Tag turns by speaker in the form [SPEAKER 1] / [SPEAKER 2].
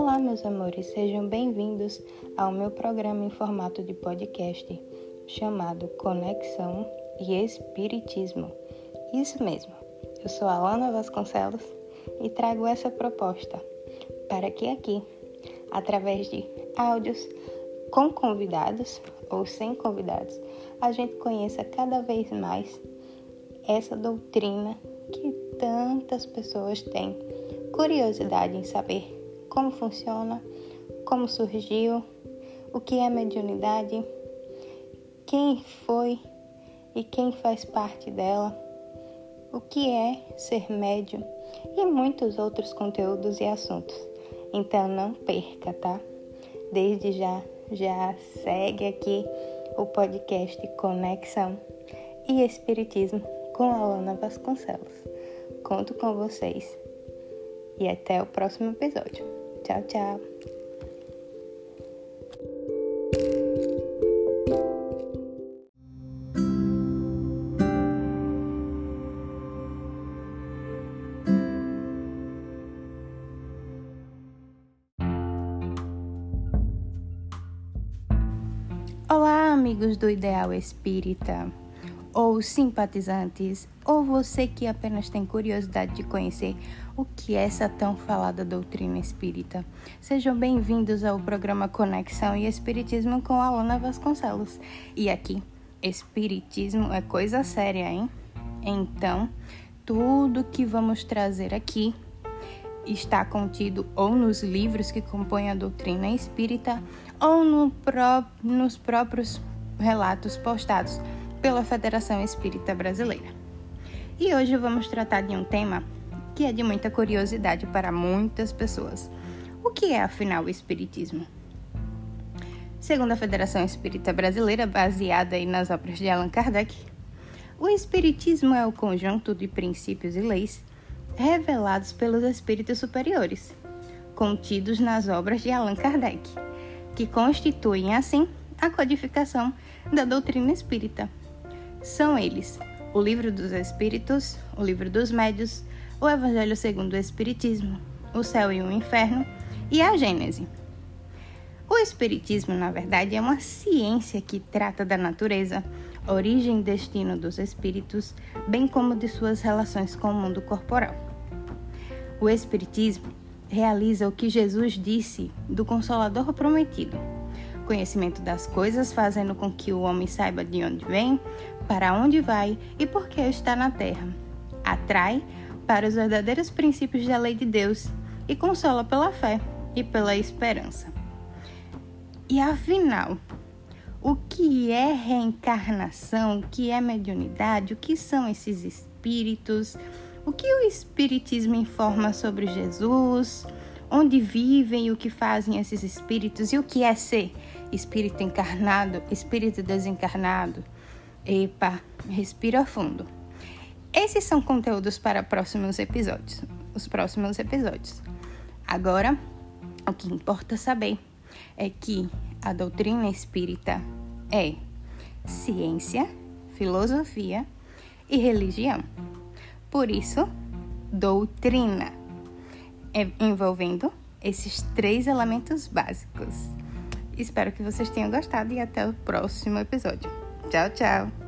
[SPEAKER 1] Olá, meus amores, sejam bem-vindos ao meu programa em formato de podcast chamado Conexão e Espiritismo. Isso mesmo, eu sou Alana Vasconcelos e trago essa proposta para que aqui, através de áudios com convidados ou sem convidados, a gente conheça cada vez mais essa doutrina que tantas pessoas têm curiosidade em saber como funciona, como surgiu, o que é mediunidade, quem foi e quem faz parte dela, o que é ser médium e muitos outros conteúdos e assuntos. Então não perca, tá? Desde já, já segue aqui o podcast Conexão e Espiritismo com Alana Vasconcelos. Conto com vocês e até o próximo episódio. Tchau, tchau. Olá, amigos do Ideal Espírita ou simpatizantes, ou você que apenas tem curiosidade de conhecer o que é essa tão falada doutrina espírita. Sejam bem-vindos ao programa Conexão e Espiritismo com a Alana Vasconcelos. E aqui, Espiritismo é coisa séria, hein? Então, tudo que vamos trazer aqui está contido ou nos livros que compõem a doutrina espírita ou no pró nos próprios relatos postados pela Federação Espírita Brasileira. E hoje vamos tratar de um tema que é de muita curiosidade para muitas pessoas. O que é afinal o Espiritismo? Segundo a Federação Espírita Brasileira, baseada nas obras de Allan Kardec, o Espiritismo é o conjunto de princípios e leis revelados pelos espíritos superiores, contidos nas obras de Allan Kardec, que constituem, assim, a codificação da doutrina espírita. São eles o Livro dos Espíritos, o Livro dos Médios, o Evangelho segundo o Espiritismo, o Céu e o Inferno e a Gênese. O Espiritismo, na verdade, é uma ciência que trata da natureza, origem e destino dos espíritos, bem como de suas relações com o mundo corporal. O Espiritismo realiza o que Jesus disse do Consolador prometido: conhecimento das coisas, fazendo com que o homem saiba de onde vem, para onde vai e por que está na terra. Atrai para os verdadeiros princípios da lei de Deus e consola pela fé e pela esperança. E afinal, o que é reencarnação? O que é mediunidade? O que são esses espíritos? O que o Espiritismo informa sobre Jesus? Onde vivem o que fazem esses espíritos? E o que é ser espírito encarnado, espírito desencarnado? Epa, respira fundo. Esses são conteúdos para próximos episódios, os próximos episódios. Agora, o que importa saber é que a doutrina espírita é ciência, filosofia e religião. Por isso, doutrina, é envolvendo esses três elementos básicos. Espero que vocês tenham gostado e até o próximo episódio. Tchau, tchau!